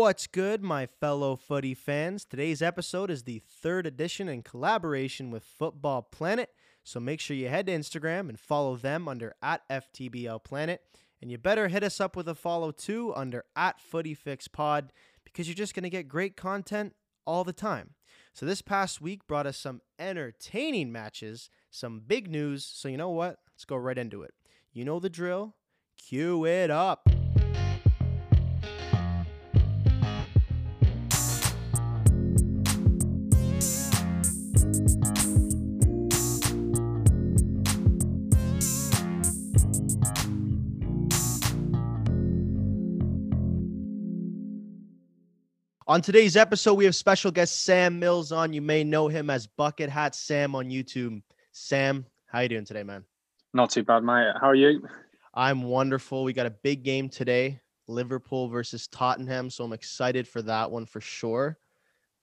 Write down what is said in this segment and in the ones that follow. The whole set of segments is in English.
What's good, my fellow footy fans? Today's episode is the third edition in collaboration with Football Planet. So make sure you head to Instagram and follow them under at FTBL Planet. And you better hit us up with a follow too under at FootyFixPod because you're just going to get great content all the time. So this past week brought us some entertaining matches, some big news. So you know what? Let's go right into it. You know the drill. Cue it up. On today's episode, we have special guest Sam Mills on. You may know him as Bucket Hat Sam on YouTube. Sam, how you doing today, man? Not too bad, mate. How are you? I'm wonderful. We got a big game today, Liverpool versus Tottenham, so I'm excited for that one for sure.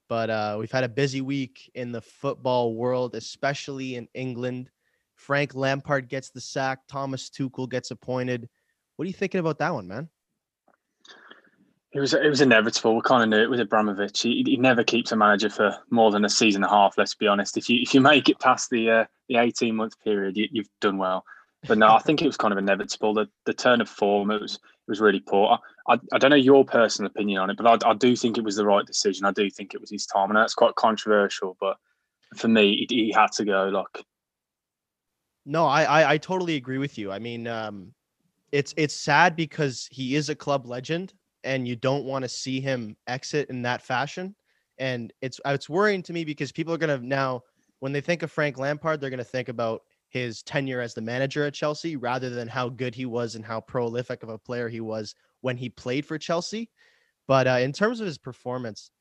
But uh, we've had a busy week in the football world, especially in England. Frank Lampard gets the sack. Thomas Tuchel gets appointed. What are you thinking about that one, man? It was it was inevitable. We kind of knew it with Abramovich. He, he never keeps a manager for more than a season and a half. Let's be honest. If you if you make it past the uh, the eighteen month period, you, you've done well. But no, I think it was kind of inevitable. The the turn of form it was it was really poor. I, I don't know your personal opinion on it, but I, I do think it was the right decision. I do think it was his time. I know it's quite controversial, but for me, he, he had to go. Like, no, I, I I totally agree with you. I mean, um, it's it's sad because he is a club legend, and you don't want to see him exit in that fashion. And it's it's worrying to me because people are gonna now when they think of Frank Lampard, they're gonna think about his tenure as the manager at Chelsea rather than how good he was and how prolific of a player he was when he played for Chelsea. But uh, in terms of his performance,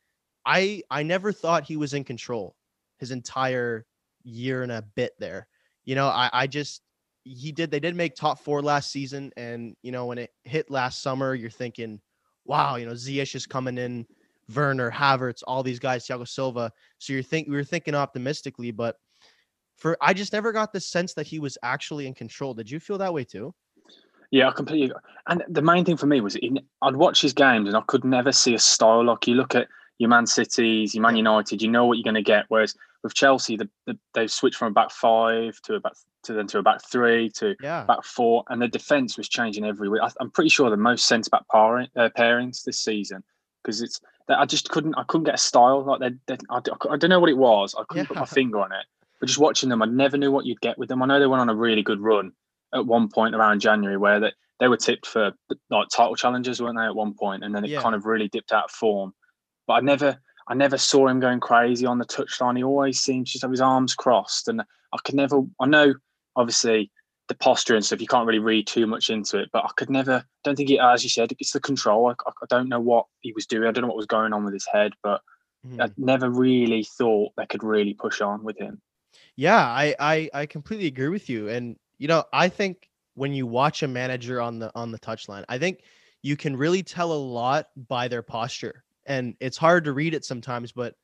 I I never thought he was in control his entire year and a bit there. You know, I I just he did they did make top four last season, and you know when it hit last summer, you're thinking wow, you know, Ziyech is coming in, Werner, Havertz, all these guys, Thiago Silva. So you're think we were thinking optimistically, but for I just never got the sense that he was actually in control. Did you feel that way too? Yeah, I completely. And the main thing for me was in, I'd watch his games and I could never see a style like you look at your Man Cities, your Man United, you know what you're going to get. Whereas with Chelsea, the, the, they've switched from a back five to a back to then to a back three to yeah. back four, and the defense was changing every week. I, am pretty sure the most centre back pairing, uh, pairings this season because it's that I just couldn't I couldn't get a style like that. I, I don't know what it was. I couldn't yeah. put my finger on it. But just watching them, I never knew what you'd get with them. I know they went on a really good run at one point around January where they, they were tipped for like title challenges, weren't they, at one point, and then it yeah. kind of really dipped out of form. But I never I never saw him going crazy on the touchline. He always seems to have his arms crossed, and I could never. I know, obviously, the posture and stuff. You can't really read too much into it, but I could never. Don't think it, as you said, it's the control. I, I don't know what he was doing. I don't know what was going on with his head, but mm. I never really thought they could really push on with him. Yeah, I, I I completely agree with you, and you know, I think when you watch a manager on the on the touchline, I think you can really tell a lot by their posture and it's hard to read it sometimes. But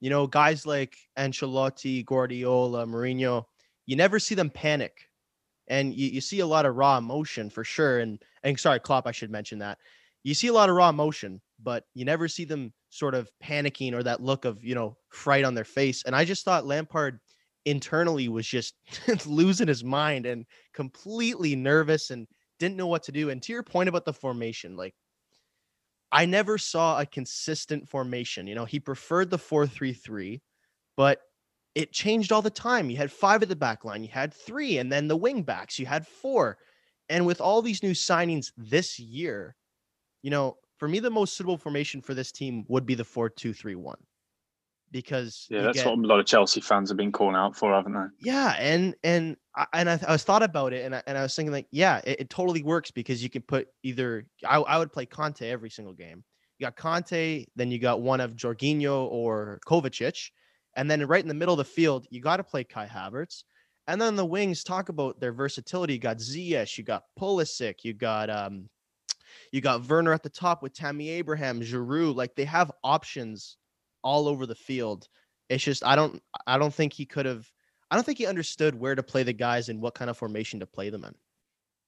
you know, guys like Ancelotti, Guardiola, Mourinho, you never see them panic, and you, you see a lot of raw emotion for sure. And and sorry, Klopp, I should mention that you see a lot of raw emotion, but you never see them sort of panicking or that look of you know fright on their face. And I just thought Lampard internally was just losing his mind and completely nervous and didn't know what to do. And to your point about the formation, like I never saw a consistent formation. You know, he preferred the 4 3 3, but it changed all the time. You had five at the back line, you had three, and then the wing backs, you had four. And with all these new signings this year, you know, for me, the most suitable formation for this team would be the 4 2 3 1 because yeah, that's get, what a lot of Chelsea fans have been calling out for, haven't they? Yeah, and and I, and I, I was thought about it, and I, and I was thinking like, yeah, it, it totally works because you can put either I, I would play Kante every single game. You got Kante, then you got one of Jorginho or Kovacic, and then right in the middle of the field, you got to play Kai Havertz. And then the wings talk about their versatility. You got Ziyech, you got Pulisic, you got um, you got Werner at the top with Tammy Abraham, Giroud. Like they have options all over the field. It's just I don't I don't think he could have I don't think he understood where to play the guys and what kind of formation to play them in.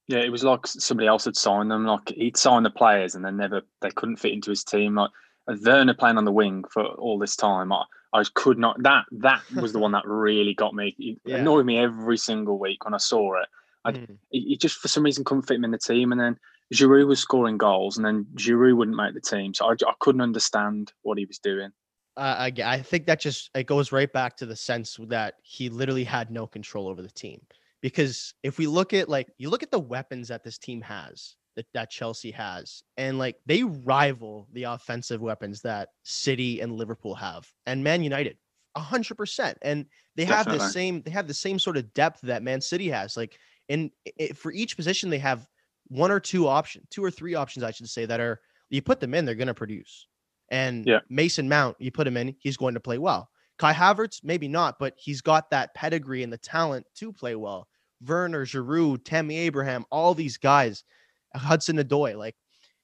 Yeah, it was like somebody else had signed them. Like he'd signed the players and they never they couldn't fit into his team. Like Werner playing on the wing for all this time, I, I could not. That that was the one that really got me. It yeah. annoyed me every single week when I saw it. I, mm. it, it, just for some reason couldn't fit him in the team, and then Giroud was scoring goals, and then Giroud wouldn't make the team, so I, I couldn't understand what he was doing. Uh, I, I think that just it goes right back to the sense that he literally had no control over the team. Because if we look at like you look at the weapons that this team has, that, that Chelsea has. And like they rival the offensive weapons that City and Liverpool have, and Man United, hundred percent. And they Definitely. have the same, they have the same sort of depth that Man City has. Like in it, for each position, they have one or two options, two or three options, I should say, that are you put them in, they're going to produce. And yeah. Mason Mount, you put him in, he's going to play well. Kai Havertz, maybe not, but he's got that pedigree and the talent to play well. Werner, Giroud, Tammy Abraham, all these guys Hudson Odoi. Like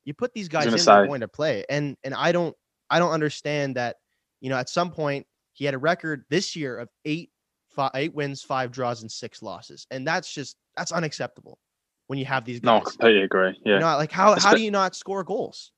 you put these guys in, they're going to play. And and I don't I don't understand that. You know, at some point he had a record this year of eight five, eight wins, five draws, and six losses, and that's just that's unacceptable when you have these guys. No, I completely agree. Yeah, you know, like how how do you not score goals?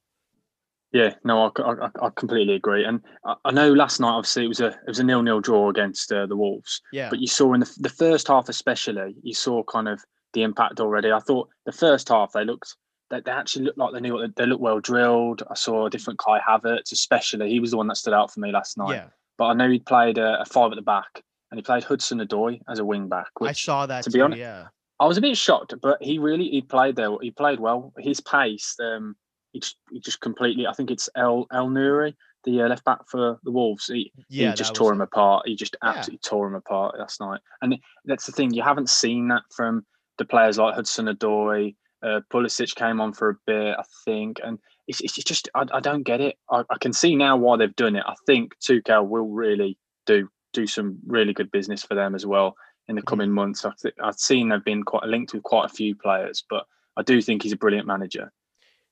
Yeah, no, I, I, I completely agree. And I, I, know last night, obviously, it was a it was a nil nil draw against uh, the Wolves. Yeah. But you saw in the, the first half, especially, you saw kind of the impact already. I thought the first half they looked they, they actually looked like they knew what they, they looked well drilled. I saw a different Kai Havertz, especially he was the one that stood out for me last night. Yeah. But I know he played a, a five at the back and he played Hudson Odoi as a wing back. Which, I saw that to too, be honest. Yeah. I was a bit shocked, but he really he played there. He played well. His pace, um, he just, he just completely. I think it's El El Nuri, the uh, left back for the Wolves. He, yeah, he just tore him apart. He just absolutely yeah. tore him apart last night. And that's the thing. You haven't seen that from the players like Hudson Odoi, uh, Pulisic came on for a bit, I think, and it's, it's just I, I don't get it. I, I, can see now why they've done it. I think Tuchel will really do do some really good business for them as well in the mm-hmm. coming months. I th- I've seen they've been quite linked with quite a few players, but I do think he's a brilliant manager.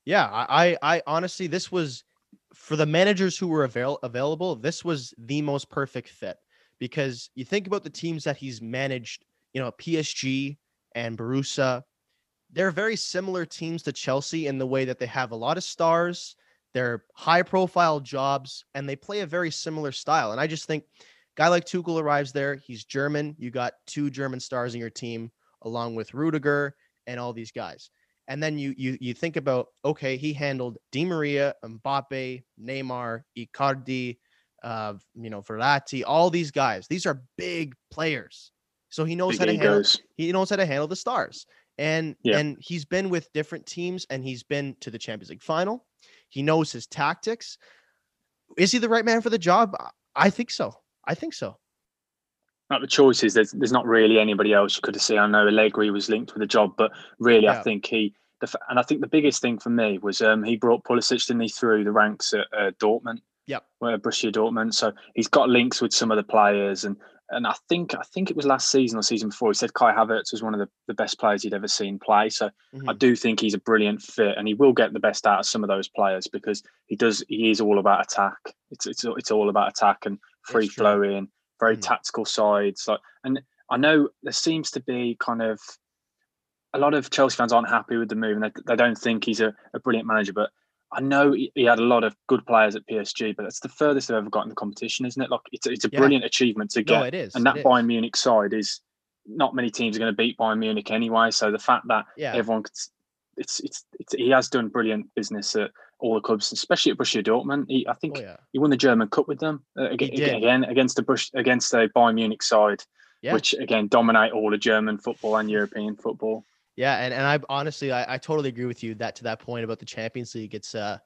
Yeah, I I honestly this was for the managers who were avail- available. This was the most perfect fit because you think about the teams that he's managed. You know, PSG, and Borussia. They're very similar teams to Chelsea in the way that they have a lot of stars, they're high profile jobs, and they play a very similar style. And I just think guy like Tuchel arrives there. He's German. You got two German stars in your team, along with Rudiger and all these guys. And then you you you think about okay, he handled Di Maria, Mbappe, Neymar, Icardi, uh, you know, Verratti, all these guys. These are big players. So he knows Big how to handle he knows how to handle the stars. And yeah. and he's been with different teams and he's been to the Champions League final. He knows his tactics. Is he the right man for the job? I think so. I think so. Not the choices. There's there's not really anybody else you could have seen. I know Allegri was linked with the job, but really, yeah. I think he. The, and I think the biggest thing for me was um, he brought Pulisic didn't he through the ranks at uh, Dortmund. Yeah, where Borussia Dortmund. So he's got links with some of the players, and and I think I think it was last season or season before. He said Kai Havertz was one of the, the best players he'd ever seen play. So mm-hmm. I do think he's a brilliant fit, and he will get the best out of some of those players because he does. He is all about attack. It's it's it's all about attack and free flowing, very mm-hmm. tactical sides. Like, and I know there seems to be kind of a lot of Chelsea fans aren't happy with the move, and they, they don't think he's a, a brilliant manager, but I know he had a lot of good players at PSG, but it's the furthest they've ever got in the competition, isn't it? Like it's, it's a yeah. brilliant achievement to get. No, it is. And that Bayern Munich side is not many teams are going to beat Bayern Munich anyway. So the fact that yeah. everyone, could, it's, it's, it's he has done brilliant business at all the clubs, especially at Borussia Dortmund. He, I think oh, yeah. he won the German Cup with them uh, again, again against the Bush against the Bayern Munich side, yeah. which again dominate all the German football and European football. Yeah, and, and I honestly I, I totally agree with you that to that point about the Champions League. It's uh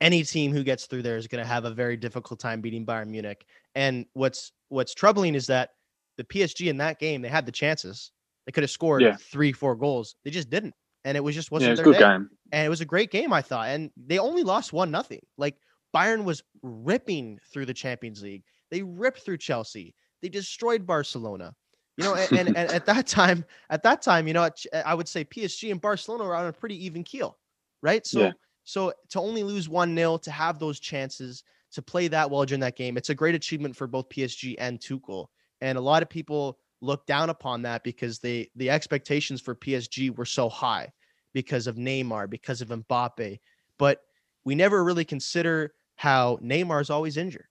any team who gets through there is going to have a very difficult time beating Bayern Munich. And what's what's troubling is that the PSG in that game they had the chances. They could have scored yeah. three, four goals. They just didn't, and it was just wasn't yeah, was their good day. game. And it was a great game, I thought. And they only lost one nothing. Like Bayern was ripping through the Champions League. They ripped through Chelsea. They destroyed Barcelona. You know, and, and, and, at that time, at that time, you know, I would say PSG and Barcelona were on a pretty even keel, right? So, yeah. so to only lose one nil, to have those chances, to play that well during that game, it's a great achievement for both PSG and Tuchel. And a lot of people look down upon that because they the expectations for PSG were so high because of Neymar, because of Mbappe, but we never really consider how Neymar is always injured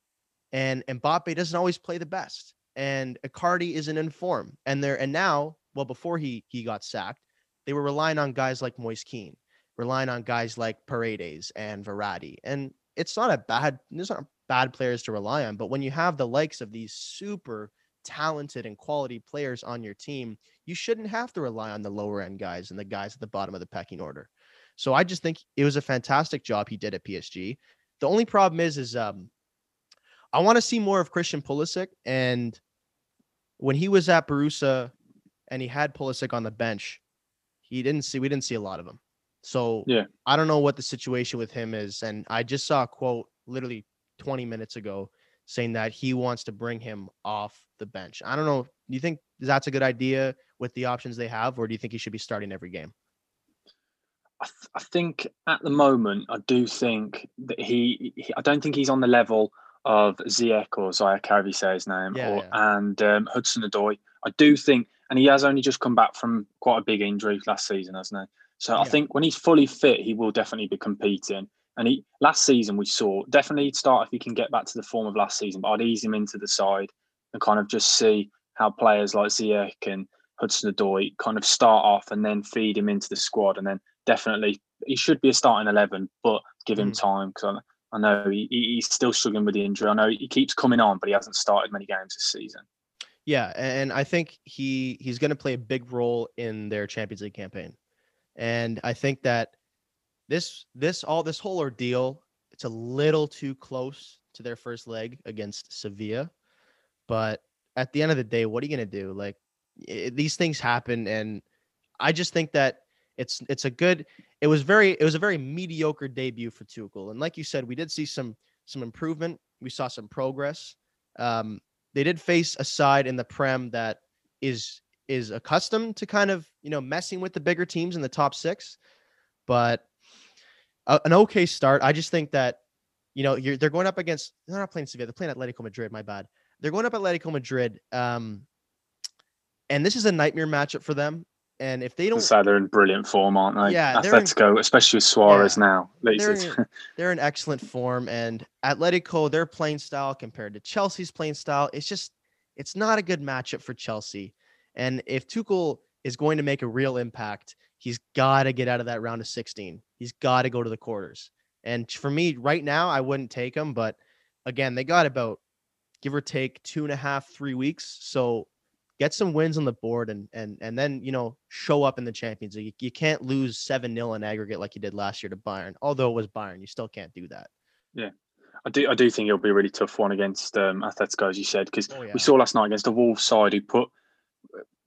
and Mbappe doesn't always play the best and Icardi isn't in form. And there and now, well, before he he got sacked, they were relying on guys like Moise Kean, relying on guys like Paredes and Verratti. And it's not a bad, it's not bad players to rely on. But when you have the likes of these super talented and quality players on your team, you shouldn't have to rely on the lower end guys and the guys at the bottom of the pecking order. So I just think it was a fantastic job he did at PSG. The only problem is, is um, I want to see more of Christian Pulisic. And when he was at Borussia and he had Pulisic on the bench, he didn't see we didn't see a lot of him. So yeah, I don't know what the situation with him is. And I just saw a quote literally 20 minutes ago saying that he wants to bring him off the bench. I don't know. Do you think that's a good idea with the options they have, or do you think he should be starting every game? I, th- I think at the moment, I do think that he, he, I don't think he's on the level of Ziyech or Ziyech, however you say his name, Yeah, or yeah. and um, Hudson Odoi. I do think, and he has only just come back from quite a big injury last season, hasn't he? So I think when he's fully fit, he will definitely be competing. And he last season we saw definitely he'd start if he can get back to the form of last season, but I'd ease him into the side and kind of just see how players like Ziyech and Hudson Odoi kind of start off and then feed him into the squad, and then definitely he should be a starting eleven, but give him Mhm. time because I, know he, he- he's still struggling with the injury. I know he keeps coming on, but he hasn't started many games this season. Yeah, and I think he he's going to play a big role in their Champions League campaign. And I think that this this all this whole ordeal it's a little too close to their first leg against Sevilla. But at the end of the day, what are you going to do? Like i these things happen and I just think that it's it's a good it was very it was a very mediocre debut for Tuchel. And like you said, we did see some some improvement. We saw some progress. Um, they did face a side in the Prem that is is accustomed to kind of you know messing with the bigger teams in the top six, but a, an okay start. I just think that you know they're going up against they're not playing Sevilla, they're playing Atletico Madrid. My bad. They're going up Atletico Madrid, um, and this is a nightmare matchup for them. And if they don't, So they're in brilliant form, aren't they? Yeah, they're in- Atletico, especially with Suarez now. They're in, they're in excellent form, and Atletico, their playing style compared to Chelsea's playing style, it's just it's not a good matchup for Chelsea. And if Tuchel is going to make a real impact, he's got to get out of that round of 16. He's got to go to the quarters. And for me, right now, I wouldn't take him. But again, they got about give or take two and a half, three weeks. So get some wins on the board and and and then you know show up in the Champions League. You can't lose seven 0 in aggregate like you did last year to Bayern. Although it was Bayern, you still can't do that. Yeah. I do, I do think it'll be a really tough one against um, Atletico, as you said, because Oh, yeah. we saw last night against the Wolves side who put.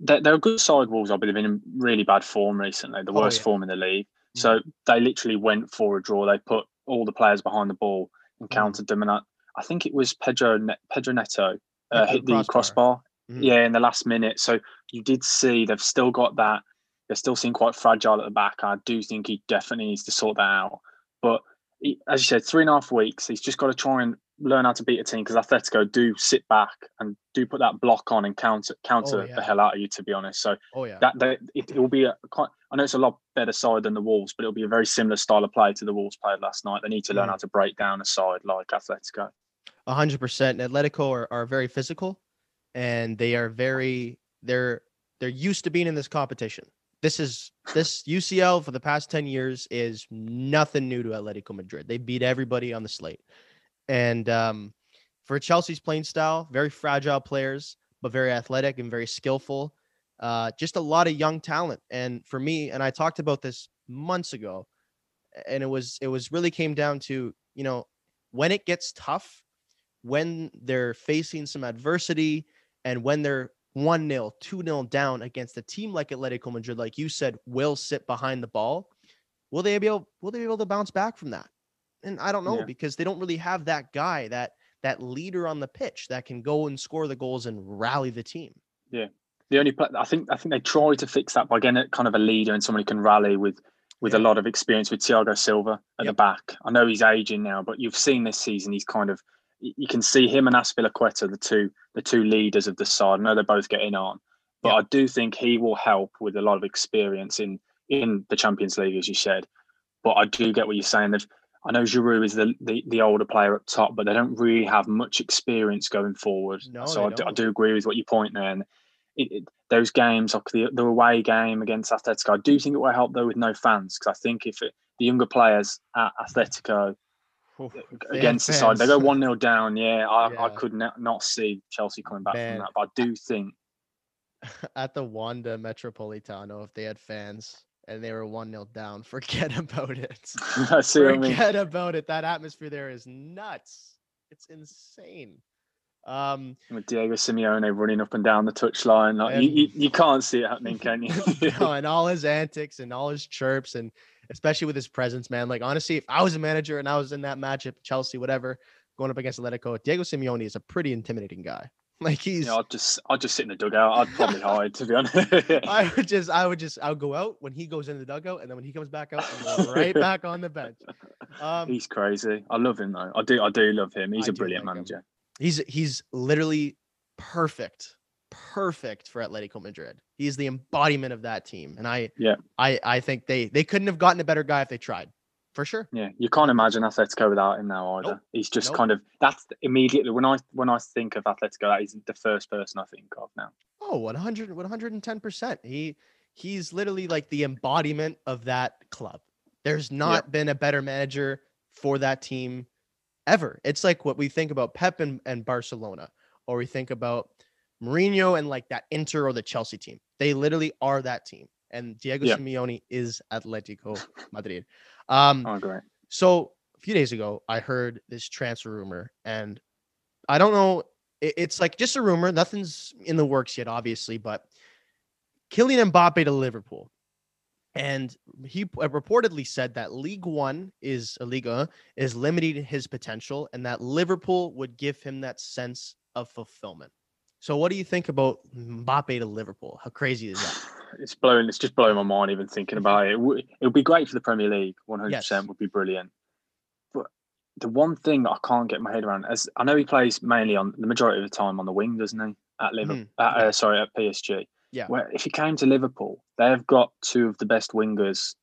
They're, they're a good side, Wolves. I've been in really bad form recently, the Oh, worst yeah. form in the league. Mm. So they literally went for a draw. They put all the players behind the ball and Mm. countered them. And I, I think it was Pedro Ne- Pedro Neto uh, hit the the crossbar. crossbar. Mhm. Yeah, in the last minute. So you did see they've still got that. They're still seem quite fragile at the back. I do think he definitely needs to sort that out. But he, as you said, three and a half weeks. He's just got to try and learn how to beat a team because Atletico do sit back and do put that block on and counter counter Oh, yeah. the hell out of you. To be honest, so Oh yeah. that, that it, it will be a quite. I know it's a lot better side than the Wolves, but it'll be a very similar style of play to the Wolves played last night. They need to learn Mhm. how to break down a side like Atletico. A hundred percent. Atletico are, are very physical, and they are very they're they're used to being in this competition. This is this UCL for the past ten years is nothing new to Atletico Madrid. They beat everybody on the slate, and um, for Chelsea's playing style, very fragile players, but very athletic and very skillful. Uh, just a lot of young talent, and for me, and I talked about this months ago, and it was it was really came down to you know when it gets tough when they're facing some adversity and when they're 1 0, 2 0 down against a team like Atletico Madrid, like you said, will sit behind the ball. Will they be able will they be able to bounce back from that? And I don't know Yeah. because they don't really have that guy, that that leader on the pitch that can go and score the goals and rally the team. Yeah. The only I think I think they try to fix that by getting kind of a leader and somebody who can rally with with a lot of experience with Thiago Silva at the back. I know he's aging now, but you've seen this season he's kind of you can see him and Azpilicueta, the two the two leaders of the side. I know they're both getting on, but Yep. I do think he will help with a lot of experience in in the Champions League, as you said. But I do get what you're saying. They've I know Giroud is the, the, the older player up top, but they don't really have much experience going forward. No, so I do, I do agree with what you point there. And it, it, those games, like the, the away game against Atletico, I do think it will help though with no fans because I think if it, the younger players at Atletico Oof, against the side, they go one 0 down. Yeah, I, I could not, not see Chelsea coming back Man. from that, but I do think at the Wanda Metropolitano if they had fans and they were one 0 down. Forget about it. I see what I mean. Forget about it. That atmosphere there is nuts. It's insane. Um, With Diego Simeone running up and down the touchline, like you, you, you can't see it happening, can you? no, and all his antics and all his chirps and especially with his presence, man. Like honestly, if I was a manager and I was in that matchup, Chelsea, whatever, going up against Atletico, Diego Simeone is a pretty intimidating guy. Like he's Yeah, I'd just I'd just sit in the dugout. I'd probably hide, to be honest. I would just I would just I would go out when he goes in the dugout and then when he comes back out, I'm right back on the bench. Um He's crazy. I love him though. I do I do love him. He's I a brilliant like him. manager. he's he's literally perfect perfect for atletico madrid he's the embodiment of that team and i Yeah. i i think they they couldn't have gotten a better guy if they tried for sure Yeah, you can't imagine Atletico without him now either. Nope. He's just Nope. kind of that's immediately when I when I think of Atletico, that is the first person I think of now. oh 100 110% he he's literally like the embodiment of that club there's not been a better manager for that team ever it's like what we think about pep and, and barcelona or we think about Mourinho and like that Inter or the Chelsea team. They literally are that team. And Diego Yeah. Simeone is Atletico Madrid. Um, I agree. so a few days ago, I heard this transfer rumor, and I don't know. it- it's like just a rumor. Nothing's in the works yet, obviously, but Kylian Mbappe to Liverpool. And he uh, reportedly said that League One is a Liga is limiting his potential, and that Liverpool would give him that sense of fulfillment. So, what do you think about Mbappe to Liverpool? How crazy is that? It's blowing. It's just blowing my mind even thinking about it. It would, it be great for the Premier League. One hundred percent would be brilliant. But the one thing that I can't get my head around, as I know he plays mainly on the majority of the time on the wing, doesn't he? At Liverpool, Mhm. at, uh, sorry, at PSG. Yeah. Where if he came to Liverpool, they've got two of the best wingers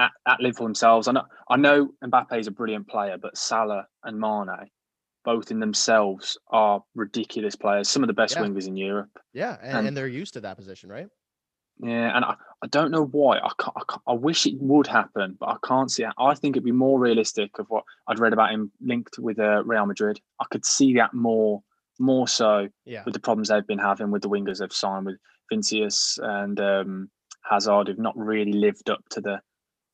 at, at Liverpool themselves. I know, I know Mbappe is a brilliant player, but Salah and Mane, both in themselves, are ridiculous players. Some of the best Yeah. wingers in Europe. Yeah, and, And- and they're used to that position, right? Yeah, and I, I don't know why. I, can't, I, can't, I wish it would happen, but I can't see it. I think it'd be more realistic of what I'd read about him linked with uh, Real Madrid. I could see that more, more so Yeah. with the problems they've been having with the wingers they've signed with Vinicius and um, Hazard, who've not really lived up to the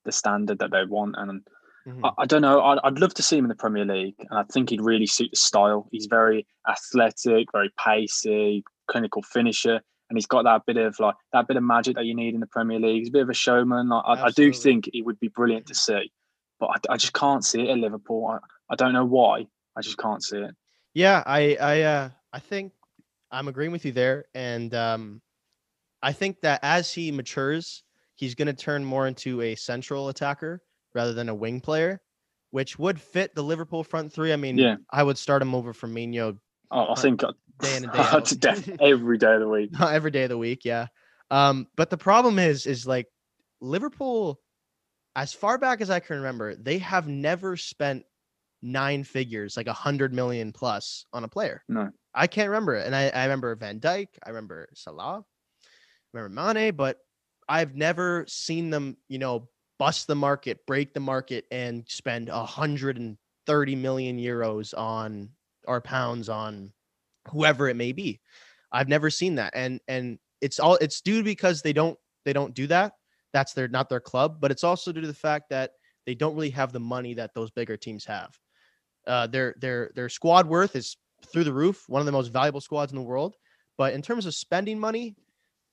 the standard that they want. And Mhm. I, I don't know. I'd, I'd love to see him in the Premier League, and I think he'd really suit the style. He's very athletic, very pacey, clinical finisher, and he's got that bit of like that bit of magic that you need in the Premier League. He's a bit of a showman. Like, I, I do think he would be brilliant to see, but I, I just can't see it at Liverpool. I, I don't know why. I just can't see it. Yeah, I I uh I think I'm agreeing with you there, and um, I think that as he matures, he's going to turn more into a central attacker rather than a wing player, which would fit the Liverpool front three. I mean, Yeah. I would start him over Firmino I, I think day in and day out. every day of the week. every day of the week. Yeah. Um, but the problem is, is like Liverpool, as far back as I can remember, they have never spent nine figures, like a hundred million plus on a player. No. I can't remember it. And I, I remember Van Dijk, I remember Salah, I remember Mane, but I've never seen them, you know, bust the market, break the market, and spend a hundred and thirty million euros on or pounds on whoever it may be. I've never seen that. And and it's all it's due because they don't they don't do that. That's their not their club, but it's also due to the fact that they don't really have the money that those bigger teams have. Uh, their their their squad worth is through the roof, one of the most valuable squads in the world. But in terms of spending money,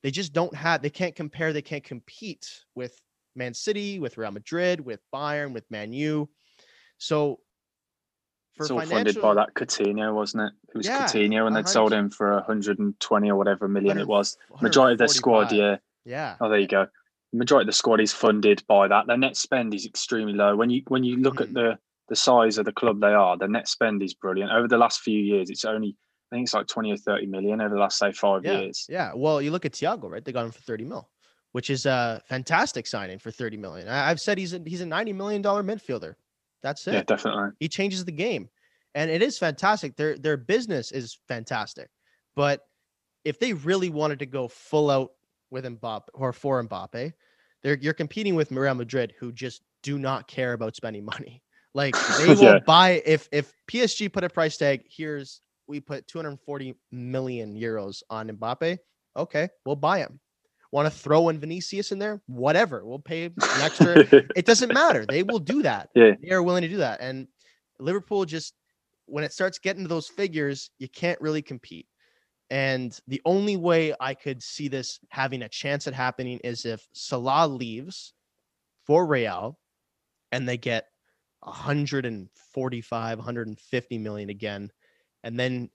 they just don't have. They can't compare. They can't compete with Man City, with Real Madrid, with Bayern, with Man U. So for It's all financial, funded by that Coutinho, wasn't it? It was Yeah, Coutinho, and they'd sold him for 120 or whatever million it was. Majority of their squad, yeah. Yeah. Oh, there you go. Majority of the squad is funded by that. Their net spend is extremely low. When you when you look Mhm. at the the size of the club they are, their net spend is brilliant. Over the last few years, it's only I think it's like 20 or 30 million over the last say five Yeah. years. Yeah. Well, you look at Thiago, right? They got him for 30 mil, which is a fantastic signing for 30 million. I, I've said he's a, he's a 90 million dollar midfielder. That's it. Yeah, definitely. He changes the game. And it is fantastic. Their their business is fantastic. But if they really wanted to go full out with Mbappe or for Mbappe, they're you're competing with Real Madrid, who just do not care about spending money. Like they will yeah. buy if if PSG put a price tag. Here's we put 240 million euros on Mbappe. Okay, we'll buy him. Want to throw in Vinicius in there? Whatever. We'll pay an extra. it doesn't matter. They will do that. Yeah. They are willing to do that. And Liverpool just when it starts getting to those figures, you can't really compete. And the only way I could see this having a chance at happening is if Salah leaves for Real and they get 145, 150 million again. And then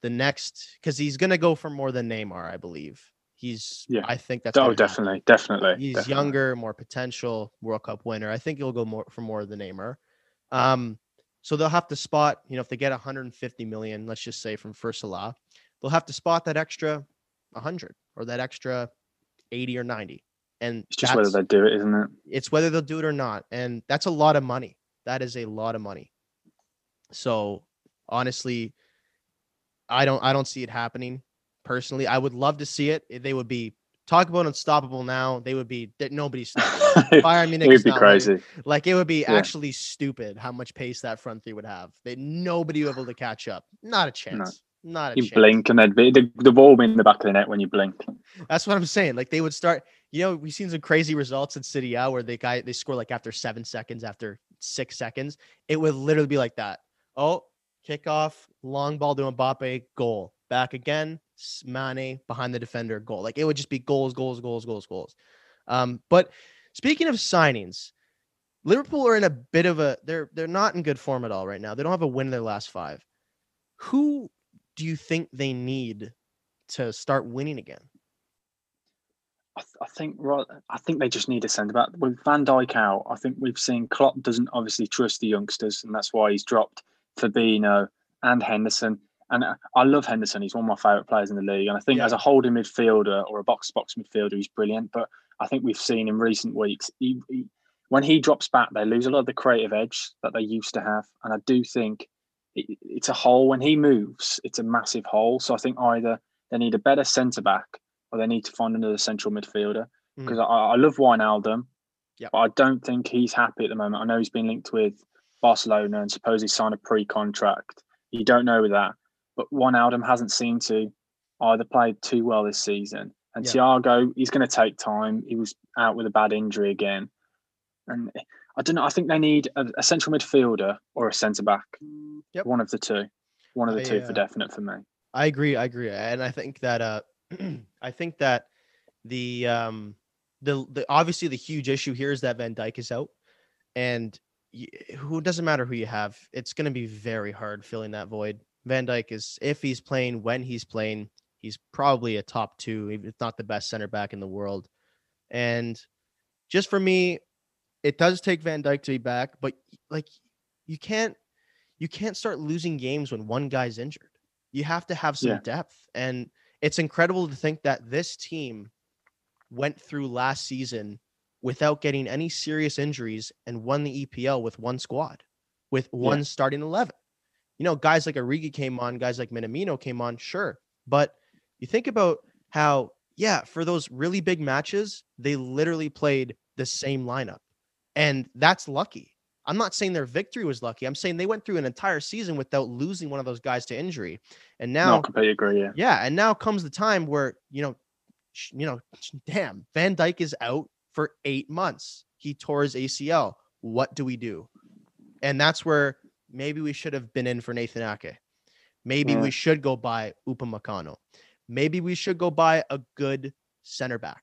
the next, because he's going to go for more than Neymar, I believe. He's, yeah. I think that's. Oh, definitely, happen. definitely. He's definitely. younger, more potential World Cup winner. I think he'll go more for more than Neymar. Um, so they'll have to spot, you know, if they get 150 million, let's just say from first Salah, they'll have to spot that extra 100 or that extra 80 or 90. And it's just whether they do it, isn't it? It's whether they'll do it or not. And that's a lot of money. That is a lot of money. So honestly, I don't I don't see it happening personally. I would love to see it. Eh, they would be talk about unstoppable now. They would be that nobody's. Bayern Munich it would be crazy. Like, like, it would be yeah. actually stupid how much pace that front three would have. They nobody would be able to catch up. Not a chance. No. Not a chance. you chance. blink and then the, the ball be in the back of the net when you blink. That's what I'm saying. Like they would start. You know, we've seen some crazy results in Serie A where the guy they score like after seven seconds, after six seconds. It would literally be like that. Oh, kickoff, long ball to Mbappe, goal. Back again, Mane behind the defender, goal. Like it would just be goals, goals, goals, goals, goals. Um, but speaking of signings, Liverpool are in a bit of a they're they're not in good form at all right now. They don't have a win in their last five. Who do you think they need to start winning again? I, th- I think right. I think they just need a centre back with Van Dijk out. I think we've seen Klopp doesn't obviously trust the youngsters, and that's why he's dropped Fabinho and Henderson. And I love Henderson. He's one of my favourite players in the league. And I think yeah. as a holding midfielder or a box box midfielder, he's brilliant. But I think we've seen in recent weeks, he, he, when he drops back, they lose a lot of the creative edge that they used to have. And I do think it, it's a hole. When he moves, it's a massive hole. So I think either they need a better centre back or they need to find another central midfielder. Because mm. I, I love Wijnaldum, yep. but I don't think he's happy at the moment. I know he's been linked with Barcelona and supposedly signed a pre-contract. You don't know with that but Wijnaldum hasn't seemed to either played too well this season. And yeah. Thiago, he's going to take time. He was out with a bad injury again, and I don't know. I think they need a, a central midfielder or a centre back. Yep. One of the two. One of the I, two for uh, definite for me. I agree. I agree, and I think that uh, I think that the um the the obviously the huge issue here is that Van Dijk is out, and who doesn't matter who you have, it's going to be very hard filling that void. Van Dijk is if he's playing when he's playing, he's probably a top two, if not the best center back in the world. And just for me, it does take Van Dijk to be back, but like you can't you can't start losing games when one guy's injured. You have to have some yeah. depth. And it's incredible to think that this team went through last season without getting any serious injuries and won the EPL with one squad, with one yeah. starting 11 you know, guys like Origi came on, guys like Minamino came on, sure. But you think about how, yeah, for those really big matches, they literally played the same lineup. And that's lucky. I'm not saying their victory was lucky. I'm saying they went through an entire season without losing one of those guys to injury. And now, no, completely agree. Yeah. Yeah. And now comes the time where, you know, you know, damn, Van Dijk is out for eight months. He tore his ACL. What do we do? And that's where maybe we should have been in for Nathan Ake. Maybe yeah. we should go buy Upamecano. Maybe we should go buy a good center back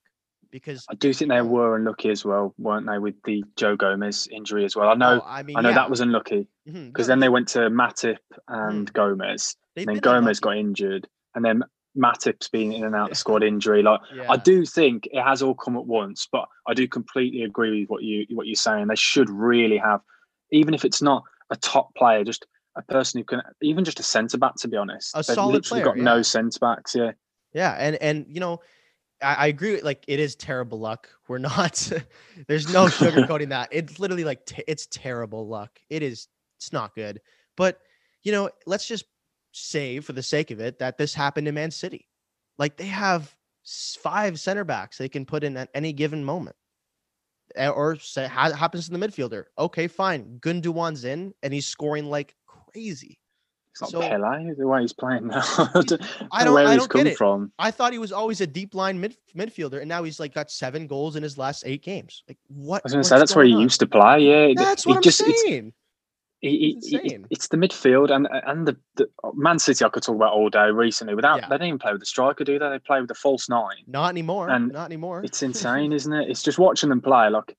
because I do think they were unlucky as well, weren't they, with the Joe Gomez injury as well? I know, oh, I, mean, I know yeah. that was unlucky because mm-hmm. then they went to Matip and mm. Gomez, They've and then Gomez unlucky. got injured, and then Matip's been in and out of the squad injury. Like yeah. I do think it has all come at once, but I do completely agree with what you what you're saying. They should really have, even if it's not a top player, just a person who can even just a centre back. To be honest, a They've solid player. Got yeah. no centre backs. Yeah. Yeah, and and you know, I, I agree. With, like it is terrible luck. We're not. there's no sugarcoating that. It's literally like t- it's terrible luck. It is. It's not good. But you know, let's just say for the sake of it that this happened in Man City. Like they have five center backs they can put in at any given moment. Or say ha- happens to the midfielder. Okay, fine. Gundogan's in and he's scoring like crazy. It's not so, Pele the way he's playing now. I don't, where I don't get it. from. I thought he was always a deep line mid, midfielder, and now he's like got seven goals in his last eight games. Like what? I was going to say that's where he on? used to play. Yeah, that's what I'm just, saying. He, he, it's the midfield and and the, the, Man City I could talk about all day recently. Without yeah. they don't even play with the striker, do they? They play with the false nine. Not anymore. And not anymore. It's insane, isn't it? It's just watching them play. Like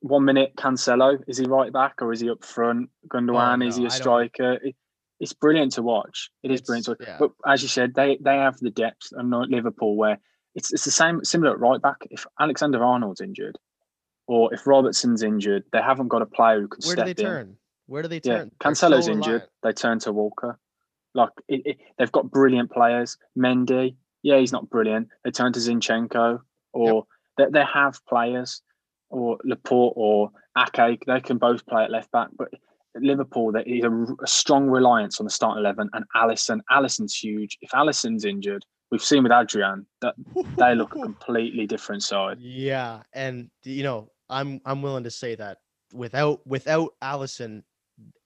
one minute, Cancelo is he right back or is he up front? Gundogan oh, no, is he a striker? It, it's brilliant to watch. It is it's, brilliant to watch. Yeah. But as you said, they they have the depth, and not Liverpool where it's it's the same similar at right back. If Alexander Arnold's injured, or if Robertson's injured, they haven't got a player who can Where step in. turn? Where do they turn? Yeah, Cancelo's so injured. They turn to Walker. Like it, it, they've got brilliant players. Mendy, yeah, he's not brilliant. They turn to Zinchenko, or yep. they, they have players, or Laporte or Ake. They can both play at left back, but Liverpool there is a, a strong reliance on the starting eleven and Alisson. Alisson's huge. If Alisson's injured, we've seen with Adrian that they look a completely different side. Yeah, and you know, I'm I'm willing to say that without without Alisson,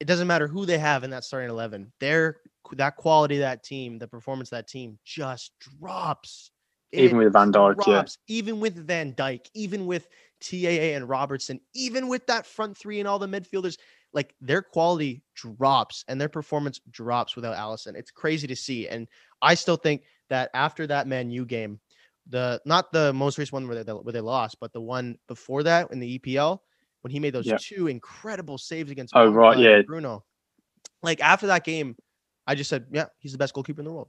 it doesn't matter who they have in that starting 11. Their that quality that team, the performance that team just drops. Even it with Van Dijk, drops. yeah. Even with Van Dijk, even with TAA and Robertson, even with that front three and all the midfielders, like their quality drops and their performance drops without Alisson It's crazy to see. And I still think that after that Man U game, the not the most recent one where they, where they lost, but the one before that in the EPL, when he made those two incredible saves against oh right yeah Bruno. Like after that game, I just said, yeah, he's the best goalkeeper in the world,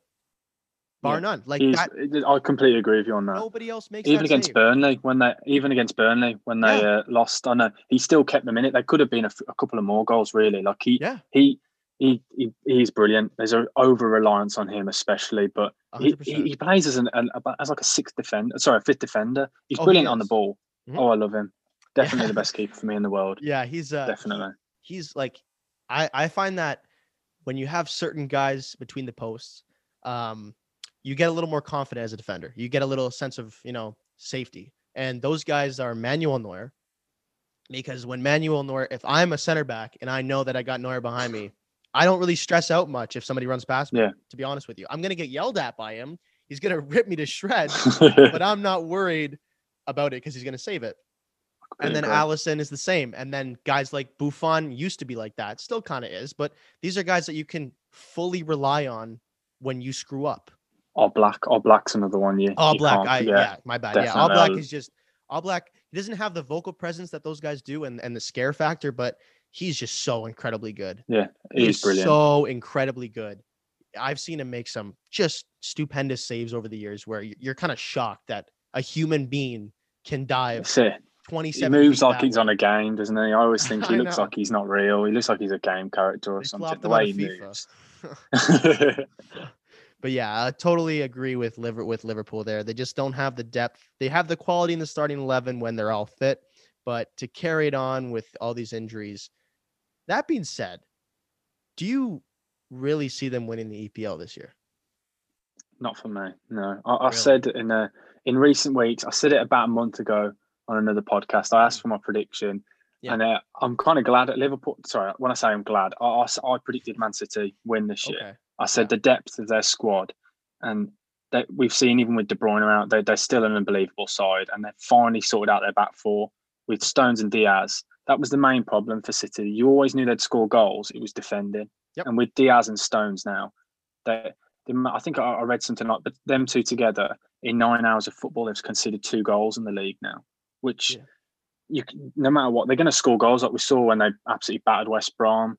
bar yeah. none. Like that, I completely agree with you on that. Nobody else makes even against save. Burnley when they even against Burnley when they yeah. uh, lost. I know he still kept them in it. They could have been a, a couple of more goals really. Like he yeah. he. He, he he's brilliant. There's an over reliance on him, especially, but he, he, plays as an, an, as like a sixth defender. Sorry, a fifth defender. He's oh, brilliant he on the ball. Mm-hmm. Oh, I love him. Definitely yeah. the best keeper for me in the world. Yeah, he's uh, definitely. He's like, I I find that when you have certain guys between the posts, um, you get a little more confident as a defender. You get a little sense of you know safety, and those guys are Manuel Neuer. Because when Manuel Neuer, if I'm a center back and I know that I got Neuer behind me, I don't really stress out much if somebody runs past me. Yeah. To be honest with you, I'm gonna get yelled at by him. He's gonna rip me to shreds, but I'm not worried about it because he's gonna save it and then Alisson is the same. And then guys like Buffon used to be like that, still kind of is, but these are guys that you can fully rely on when you screw up. Oblak, All Black's another one. You, Oblak, I yeah, my bad. Definitely. Yeah, black is just all black. He doesn't have the vocal presence that those guys do, and and the scare factor, but he's just so incredibly good. Yeah, he's, he's brilliant. So incredibly good. I've seen him make some just stupendous saves over the years where you're kind of shocked that a human being can dive 27. He moves like he's on a game, doesn't he? I always think he looks like he's not real. He looks like he's a game character or they something. The way he moves. but yeah, I totally agree with Liver with Liverpool there. They just don't have the depth. They have the quality in the starting eleven when they're all fit, but to carry it on with all these injuries. That being said, do you really see them winning the EPL this year? Not for me. No, I, really? I said in a, in recent weeks. I said it about a month ago on another podcast. I asked for my prediction, yeah. and uh, I'm kind of glad at Liverpool. Sorry, when I say I'm glad, I, I, I predicted Man City win this year. Okay. I said yeah. the depth of their squad, and they, we've seen even with De Bruyne out, they, they're still an unbelievable side, and they've finally sorted out their back four with Stones and Diaz. That was the main problem for City. You always knew they'd score goals; it was defending. Yep. And with Diaz and Stones now, they, they I think I, I read something like, but them two together in nine hours of football, they've conceded two goals in the league now which yeah. you no matter what they're going to score goals like we saw when they absolutely battered West Brom.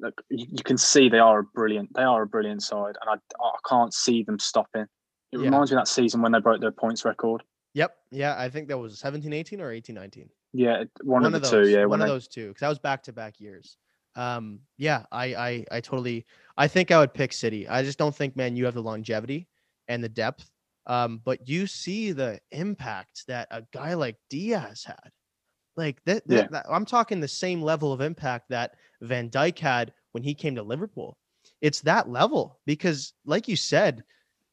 Like you, you, can see they are a brilliant they are a brilliant side, and I I can't see them stopping. It yeah. reminds me of that season when they broke their points record. Yep. Yeah, I think that was 17 18 or 18 19. Yeah, one, one of the those, two. Yeah, one of they... those two because that was back to back years. Um, yeah, I, I, I totally, I think I would pick City. I just don't think, man, you have the longevity and the depth Um, but you see the impact that a guy like Diaz had. Like that, Yeah. that, I'm talking the same level of impact that Van Dijk had when he came to Liverpool. It's that level because, like you said,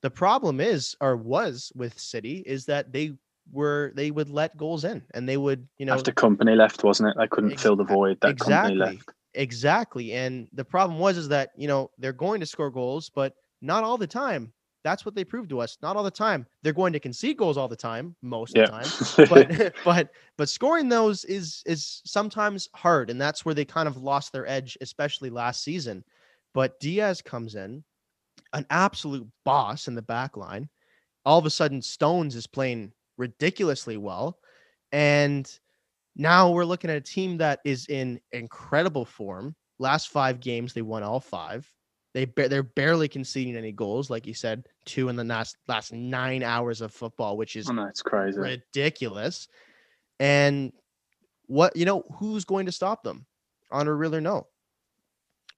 the problem is or was with City is that they were they would let goals in and they would you know After Kompany left, wasn't it? They couldn't Ex- fill the void that Kompany exactly left. exactly and the problem was is that you know they're going to score goals but not all the time that's what they prove to us not all the time. They're going to concede goals all the time most of the time but but but scoring those is is sometimes hard and that's where they kind of lost their edge especially last season. But Dias comes in an absolute boss in the back line. All of a sudden stones is playing ridiculously well and now we're looking at a team that is in incredible form. Last five games they won all five they ba- they're barely conceding any goals like you said two in the last last nine hours of football which is I know crazy. ridiculous. And what you know, who's going to stop them on a real or no?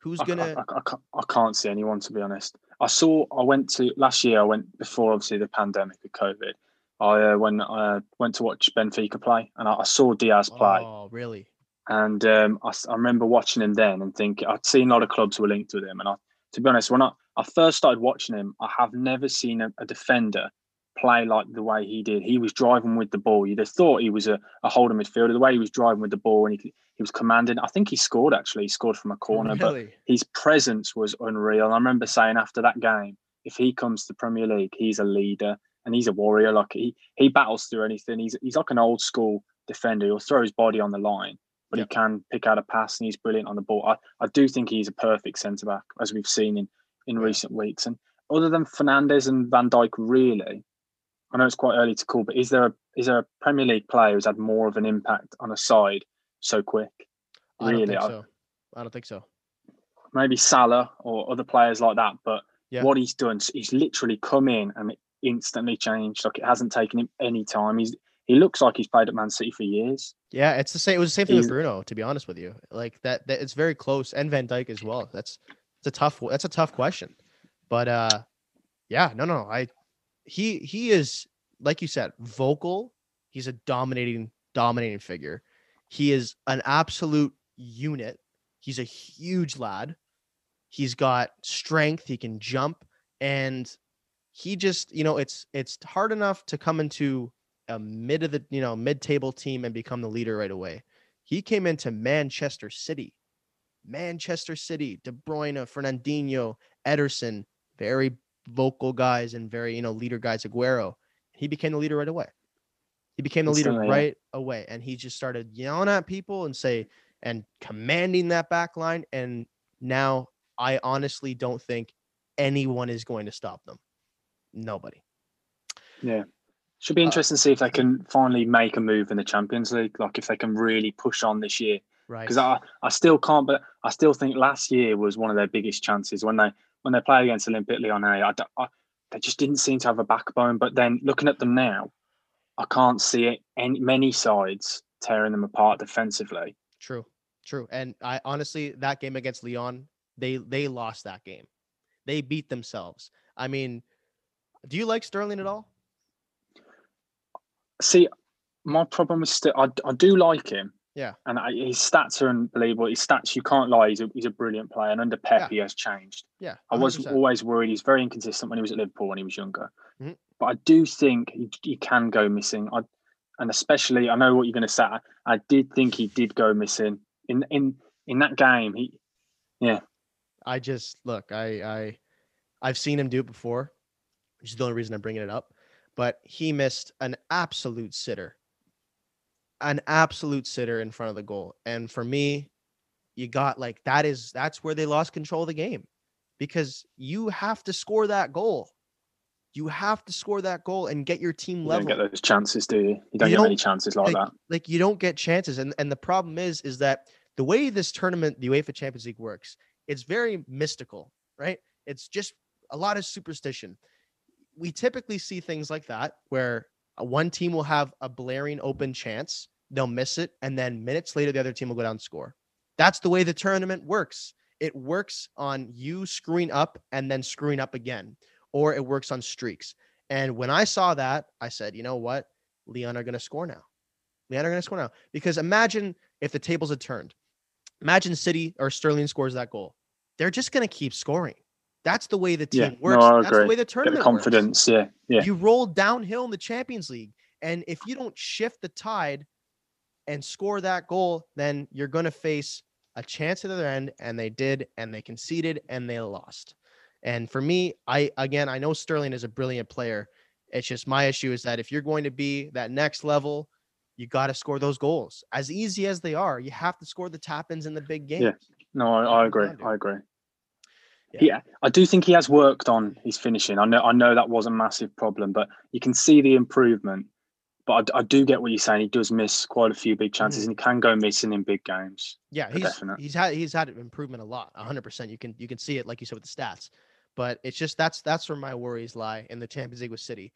Who's I, I- gonna? I, I can't, I can't see anyone to be honest. I saw. I went to last year. I went before obviously the pandemic of COVID. I uh, when I went to watch Benfica play, and I, I saw Dias play, Oh, really? and um, I, I remember watching him then and thinking I'd seen a lot of clubs were linked with him, and I, to be honest, when I, I first started watching him, I have never seen a, a defender play like the way he did. He was driving with the ball. You'd have thought he was a, a holding midfielder. The way he was driving with the ball, and he he was commanding. I think he scored actually. He scored from a corner, but his presence was unreal. And I remember saying after that game, if he comes to Premier League, he's a leader and he's a warrior. Like he he battles through anything. He's he's like an old school defender. He'll throw his body on the line, but he can pick out a pass and he's brilliant on the ball. I, I do think he's a perfect centre back, as we've seen in, in recent weeks. And other than Fernandes and Van Dijk, really, I know it's quite early to call, but is there a is there a Premier League player who's had more of an impact on a side so quick? I don't Really, think I- so. I don't think so. maybe Salah or other players like that. But Yeah. what he's done, he's literally come in and it instantly changed. Like it hasn't taken him any time. He's he looks like he's played at Man City for years. Yeah, it's the same. It was the same thing with Bruno, to be honest with you. Like that, that it's very close, and Van Dijk as well. That's it's a tough. That's a tough question, but uh, yeah, no, no, I he he is like you said, vocal. He's a dominating dominating figure. He is an absolute unit. He's a huge lad. He's got strength. He can jump, and he just you know it's it's hard enough to come into a mid of the you know mid table team and become the leader right away. He came into Manchester City, Manchester City, De Bruyne, Fernandinho, Ederson, very vocal guys and very you know leader guys. Aguero, he became the leader right away. He became the leader yeah. right away, and he just started yelling at people and say and commanding that back line. And now I honestly don't think anyone is going to stop them. Nobody. Yeah. Should be Uh, interesting to see if they can finally make a move in the Champions League. Like if they can really push on this year. Right. Because I, I still can't but I still think last year was one of their biggest chances when they when they play against Olympique Lyonnais. I, I, they just didn't seem to have a backbone. But then looking at them now, I can't see it any many sides tearing them apart defensively. True, true. And I honestly, that game against Lyon, they they lost that game. They beat themselves. I mean, do you like Sterling at all? See, my problem is still I, I do like him. Yeah. And I, his stats are unbelievable. His stats, you can't lie. He's a, he's a brilliant player. And under Pep, Yeah. he has changed. Yeah, I was always worried. He's very inconsistent when he was at Liverpool when he was younger. Mhm. But I do think he, he can go missing. I, and especially, I know what you're going to say. I, I did think he did go missing in in in that game. He, yeah. I just look. I I I've seen him do it before, which is the only reason I'm bringing it up. But he missed an absolute sitter, an absolute sitter in front of the goal. And for me, you got like that is that's where they lost control of the game because you have to score that goal. You have to score that goal and get your team you level. don't get those chances, do you? You don't You get many don't- chances like that. like you don't get chances and and the problem is is that the way this tournament the UEFA Champions League works it's very mystical right it's just a lot of superstition we typically see things like that where uh, one team will have a blaring open chance they'll miss it and then minutes later the other team will go down and score that's the way the tournament works it works on you screwing up and then screwing up again or it works on streaks And when I saw that, I said, you know what? Lyon are going to score now. Lyon are going to score now. Because imagine if the tables had turned. Imagine City or Sterling scores that goal. They're just going to keep scoring. That's the way the team Yeah, works. no, That's the way the Get tournament the confidence. Yeah, yeah. You roll downhill in the Champions League. And if you don't shift the tide and score that goal, then you're going to face a chance at the other end. And they did, and they conceded, and they lost. And for me, I again, I know Sterling is a brilliant player. It's just my issue is that if you're going to be that next level, you got to score those goals. As easy as they are, you have to score the tap ins in the big games. Yeah. No, I, I agree. I agree. Yeah. Yeah. I do think he has worked on his finishing. I know, I know that was a massive problem, but you can see the improvement. But I, I do get what you're saying. He does miss quite a few big chances, Mm-hmm. and he can go missing in big games. Yeah, he's definite. he's had he's had improvement a lot, hundred percent. You can you can see it like you said with the stats, but it's just that's that's where my worries lie in the Champions League with City.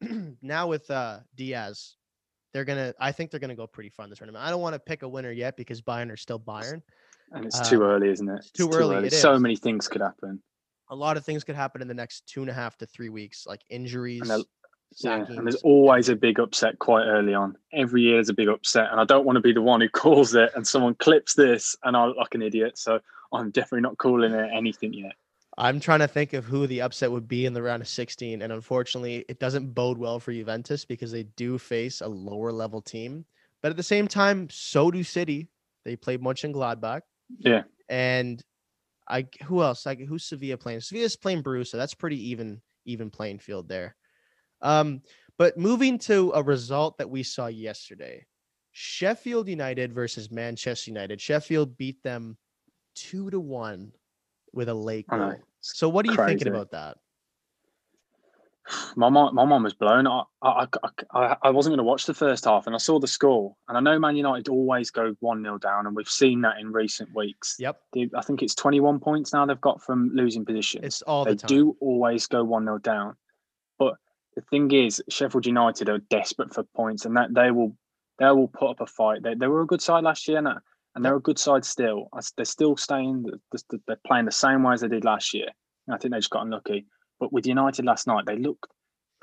now with uh Dias, they're gonna I think they're gonna go pretty far in this tournament. I don't want to pick a winner yet because Bayern are still Bayern. And it's too Uh, early, isn't it? it's too early, so many things could happen. A lot of things could happen in the next two and a half to three weeks, like injuries. And, yeah, and there's always a big upset quite early on. Every year there's a big upset, and I don't want to be the one who calls it and someone clips this and I look like an idiot. So I'm definitely not calling it anything yet. I'm trying to think of who the upset would be in the round of 16, and unfortunately, it doesn't bode well for Juventus because they do face a lower level team. But at the same time, so do City. They play Mönchengladbach, Yeah, and I who else? Like who's Sevilla playing? Sevilla's playing Borussia. That's pretty even even playing field there. Um, but moving to a result that we saw yesterday, Sheffield United versus Manchester United. Sheffield beat them two to one with a late know. goal. So what are you thinking about that? my mom, my mom was blown. I, I, I, I- wasn't going to watch the first half, and I saw the score. And I know Man United always go one 0 down, and we've seen that in recent weeks. Yep, I think it's 21 points now they've got from losing positions. it's all they the time. do always go 1 0 down. But the thing is, Sheffield United are desperate for points and that they will they will put up a fight. They, they were a good side last year and, and they're a good side still. They're still staying, th- th- they're playing the same way as they did last year. I think they just got unlucky. But with United last night, they looked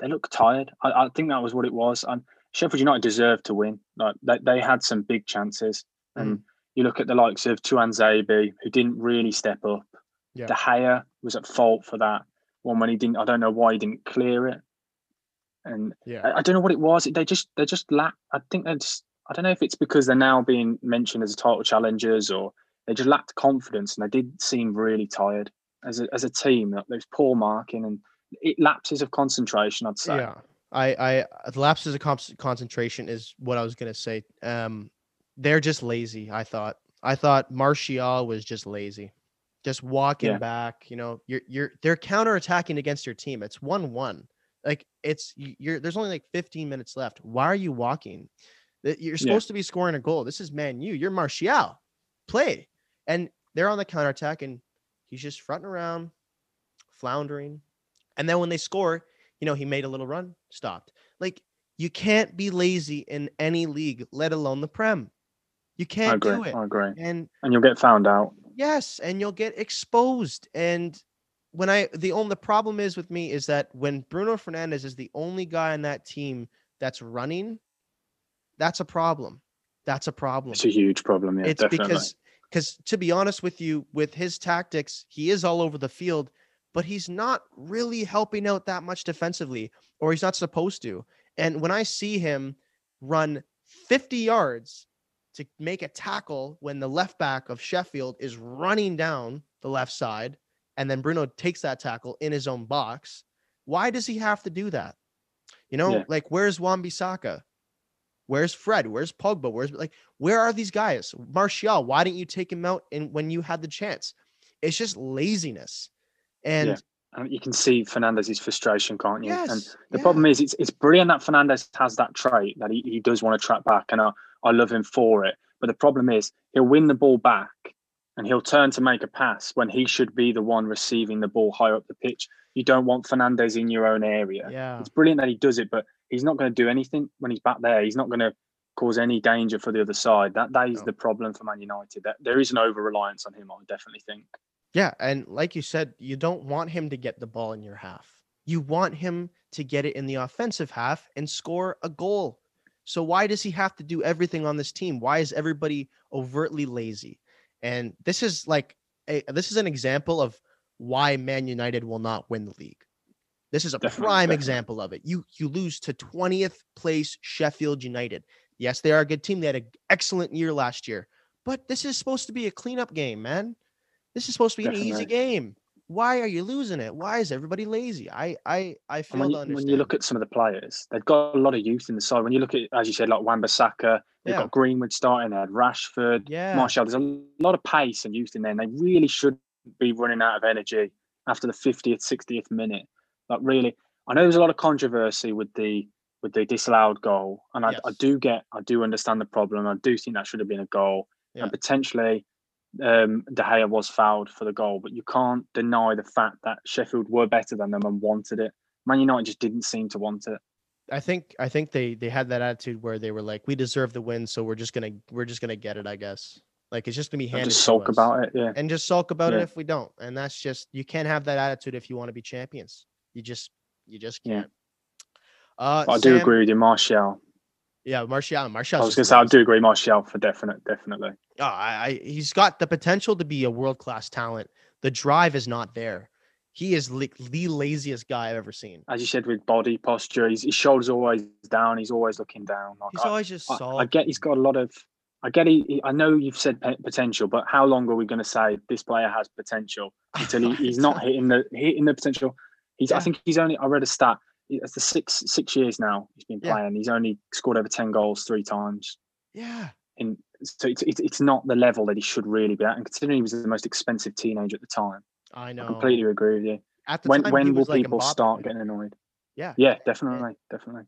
they looked tired. I, I think that was what it was. And Sheffield United deserved to win. Like they, they had some big chances. Hmm. And you look at the likes of Tuanzebe, who didn't really step up. Yeah. De Gea was at fault for that one when he didn't. I don't know why he didn't clear it. And Yeah, I, I don't know what it was. They just they just lack. I think they just. I don't know if it's because they're now being mentioned as title challengers or they just lacked confidence and they did seem really tired as a, as a team. There's poor marking and it lapses of concentration. I'd say. yeah. I, I the lapses of con- concentration is what I was gonna say. Um, they're just lazy. I thought. I thought Martial was just lazy, just walking Yeah. back. You know, you're you're they're counterattacking against your team. It's one one. Like it's you're there's only like 15 minutes left. Why are you walking? You're supposed to be scoring a goal. This is Man U. You're Martial. Play. And they're on the counterattack and he's just fronting around, floundering. And then when they score, you know, he made a little run, stopped. Like you can't be lazy in any league, let alone the Prem. You can't agree. do it. I agree. And And you'll get found out. Yes, and you'll get exposed. And when I the only the problem is with me is that when Bruno Fernandes is the only guy on that team that's running, that's a problem. That's a problem. It's a huge problem. Yeah, it's definitely. because because to be honest with you, with his tactics, he is all over the field, but he's not really helping out that much defensively, or he's not supposed to. And when I see him run 50 yards to make a tackle when the left back of Sheffield is running down the left side, and then Bruno takes that tackle in his own box, why does he have to do that? You know, Yeah. like where's Wan Bissaka? Where's Fred? Where's Pogba? Where's like where are these guys? Martial, why didn't you take him out in when you had the chance? It's just laziness. And Yeah. And you can see Fernandes's frustration, can't you? and yes, the yeah, problem is, it's it's brilliant that Fernandes has that trait that he, he does want to track back, and I, I love him for it. But the problem is, he'll win the ball back, and he'll turn to make a pass when he should be the one receiving the ball higher up the pitch. You don't want Fernandes in your own area. yeah, It's brilliant that he does it, but he's not going to do anything when he's back there. He's not going to cause any danger for the other side. That that is No. the problem for Man United. That there is an over reliance on him. I definitely think. yeah. And like you said, you don't want him to get the ball in your half. You want him to get it in the offensive half and score a goal. So why does he have to do everything on this team? Why is everybody overtly lazy? And this is like a, this is an example of why Man United will not win the league. This is a definitely, prime definitely. example of it. You you lose to 20th place Sheffield United. Yes, they are a good team. They had an excellent year last year. But this is supposed to be a cleanup game, man. This is supposed to be definitely. an easy game. Why are you losing it? Why is everybody lazy? I I I feel when you, when you, look at some of the players, they've got a lot of youth in the side. When you look at, as you said, like Wan-Bissaka, they've yeah. got Greenwood starting there, Rashford, yeah. Martial. There's a lot of pace and youth in there, and they really should be running out of energy after the 50th, 60th minute. Like really, I know there's a lot of controversy with the with the disallowed goal, and I, yes. I do get, I do understand the problem. I do think that should have been a goal, yeah. and potentially um, De Gea was fouled for the goal, but you can't deny the fact that Sheffield were better than them and wanted it. Man United just didn't seem to want it. I think I think they they had that attitude where they were like, we deserve the win, so we're just gonna we're just gonna get it, I guess. Like it's just gonna be handed. just sulk about it, yeah. And just sulk about yeah. it if we don't. And that's just you can't have that attitude if you want to be champions. You just you just can't. Yeah. Uh, I Sam, do agree with you, Martial. Yeah, Martial. Martial. I was gonna say I do agree, Martial for definite, definitely. Oh, I, I he's got the potential to be a world class talent. The drive is not there. He is li- the laziest guy I've ever seen. As you said, with body posture, his, his shoulders always down. He's always looking down. Like, he's I, always just. I, I, get he's got a lot of. I get he, I know you've said potential, but how long are we going to say this player has potential until he, he's not hitting the hitting the potential? He's. Yeah. I think he's only. I read a stat. It's the six six years now he's been playing. Yeah. He's only scored over ten goals three times. Yeah. In so it's, it's, not the level that he should really be at. And considering he was the most expensive teenager at the time, I know. I completely agree with you. At the when time, when will like people start getting annoyed? Yeah. Yeah, definitely, definitely.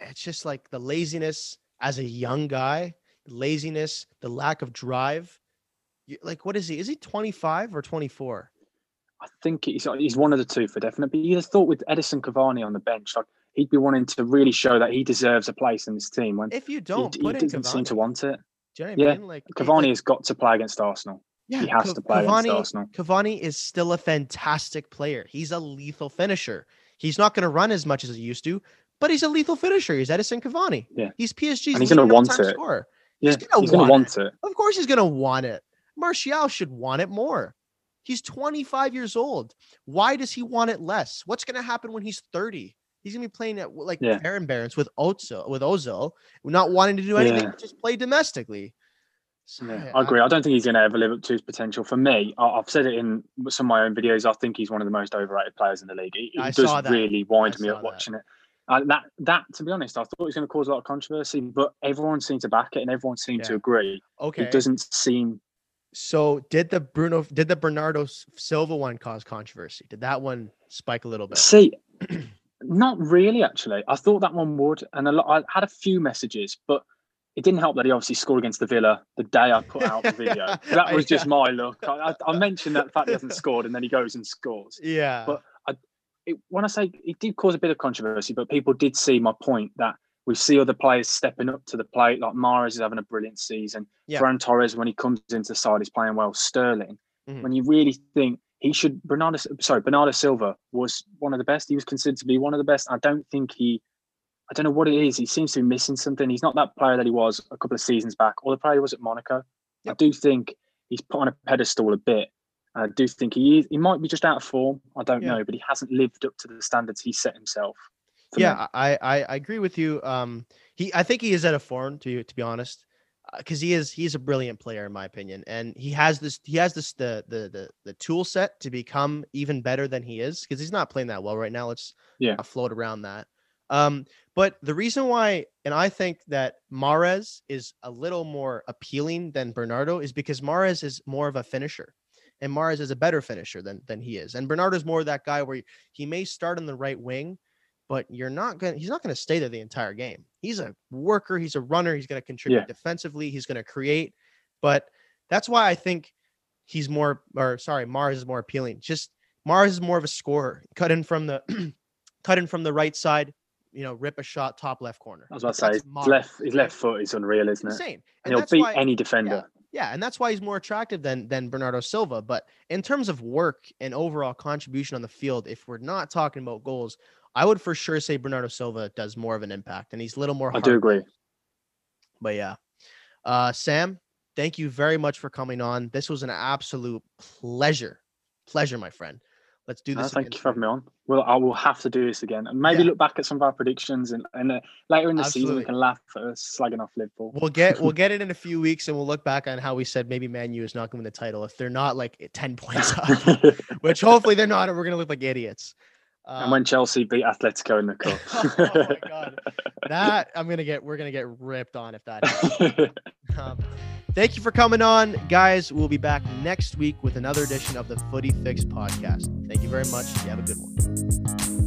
It's just like the laziness as a young guy, laziness, the lack of drive. Like, what is he? Is he 25 or 24? I think he's he's one of the two for definite. But you thought with Edinson Cavani on the bench, like he'd be wanting to really show that he deserves a place in this team. When if you don't, he, he doesn't Cavani. seem to want it. You know yeah, I mean? like Cavani like, has got to play against Arsenal. Yeah, he has C- to play Cavani, against Arsenal. Cavani is still a fantastic player. He's a lethal finisher. He's not going to run as much as he used to, but he's a lethal finisher. He's Edinson Cavani. Yeah, he's PSG's and he's going to want it. Scorer. Yeah, he's going to want it. it. Of course, he's going to want it. Martial should want it more. He's 25 years old. Why does he want it less? What's going to happen when he's 30? He's gonna be playing at like yeah. Aaron Barons with Ozil, with Ozil, not wanting to do anything, yeah. just play domestically. So, yeah, I agree. I don't think he's going to ever live up to his potential. For me, I've said it in some of my own videos. I think he's one of the most overrated players in the league. He, he does really wind me up watching it. Uh, that that to be honest, I thought it was going to cause a lot of controversy, but everyone seemed to back it and everyone seemed yeah. to agree. Okay, it doesn't seem. So did the Bruno did the Bernardo Silva one cause controversy? Did that one spike a little bit? See, not really. Actually, I thought that one would, and a lot. I had a few messages, but it didn't help that he obviously scored against the Villa the day I put out the video. that was just my look. I, I, mentioned that fact he hasn't scored, and then he goes and scores. Yeah. But I, it, when I say it did cause a bit of controversy, but people did see my point that we see other players stepping up to the plate. Like Mahrez is having a brilliant season. Yeah. Ferran Torres, when he comes into the side, is playing well. Sterling. Mm-hmm. When you really think he should, Bernardo, sorry, Bernardo Silva was one of the best. He was considered to be one of the best. I don't think he I don't know what it is. He seems to be missing something. He's not that player that he was a couple of seasons back, or the player he was at Monaco. Yep. I do think he's put on a pedestal a bit. I do think he is, he might be just out of form. I don't yeah. know, but he hasn't lived up to the standards he set himself. Yeah, I, I, I agree with you. Um, he I think he is at a form to to be honest, because uh, he is he's a brilliant player in my opinion, and he has this he has this the the the the tool set to become even better than he is because he's not playing that well right now. Let's yeah float around that. Um, but the reason why, and I think that Mahrez is a little more appealing than Bernardo is because Mahrez is more of a finisher. And Mahrez is a better finisher than than he is. And Bernardo's more of that guy where he may start on the right wing, but you're not gonna he's not gonna stay there the entire game. He's a worker, he's a runner, he's gonna contribute yeah. defensively, he's gonna create. But that's why I think he's more or sorry, Mahrez is more appealing. Just Mahrez is more of a scorer. Cut in from the cut in from the right side, you know, rip a shot top left corner. I was about to say his left his left foot is unreal, isn't it? Insane. And, and he'll beat why, any defender. yeah, and that's why he's more attractive than than Bernardo Silva. But in terms of work and overall contribution on the field, if we're not talking about goals, I would for sure say Bernardo Silva does more of an impact, and he's a little more. I do agree. But yeah, uh, Sam, thank you very much for coming on. This was an absolute pleasure, pleasure, my friend. Let's do this. No, thank you for having me on. Well, I will have to do this again, and maybe yeah. look back at some of our predictions, and, and uh, later in the Absolutely. season we can laugh at us slagging off Liverpool. We'll get we'll get it in a few weeks, and we'll look back on how we said maybe Man U is not going to win the title if they're not like ten points up, which hopefully they're not, and we're going to look like idiots. Um, and when Chelsea beat Atletico in the cup. oh my god, that I'm gonna get. We're gonna get ripped on if that. um, Thank you for coming on, guys. We'll be back next week with another edition of the Footy Fix podcast. Thank you very much. You have a good one.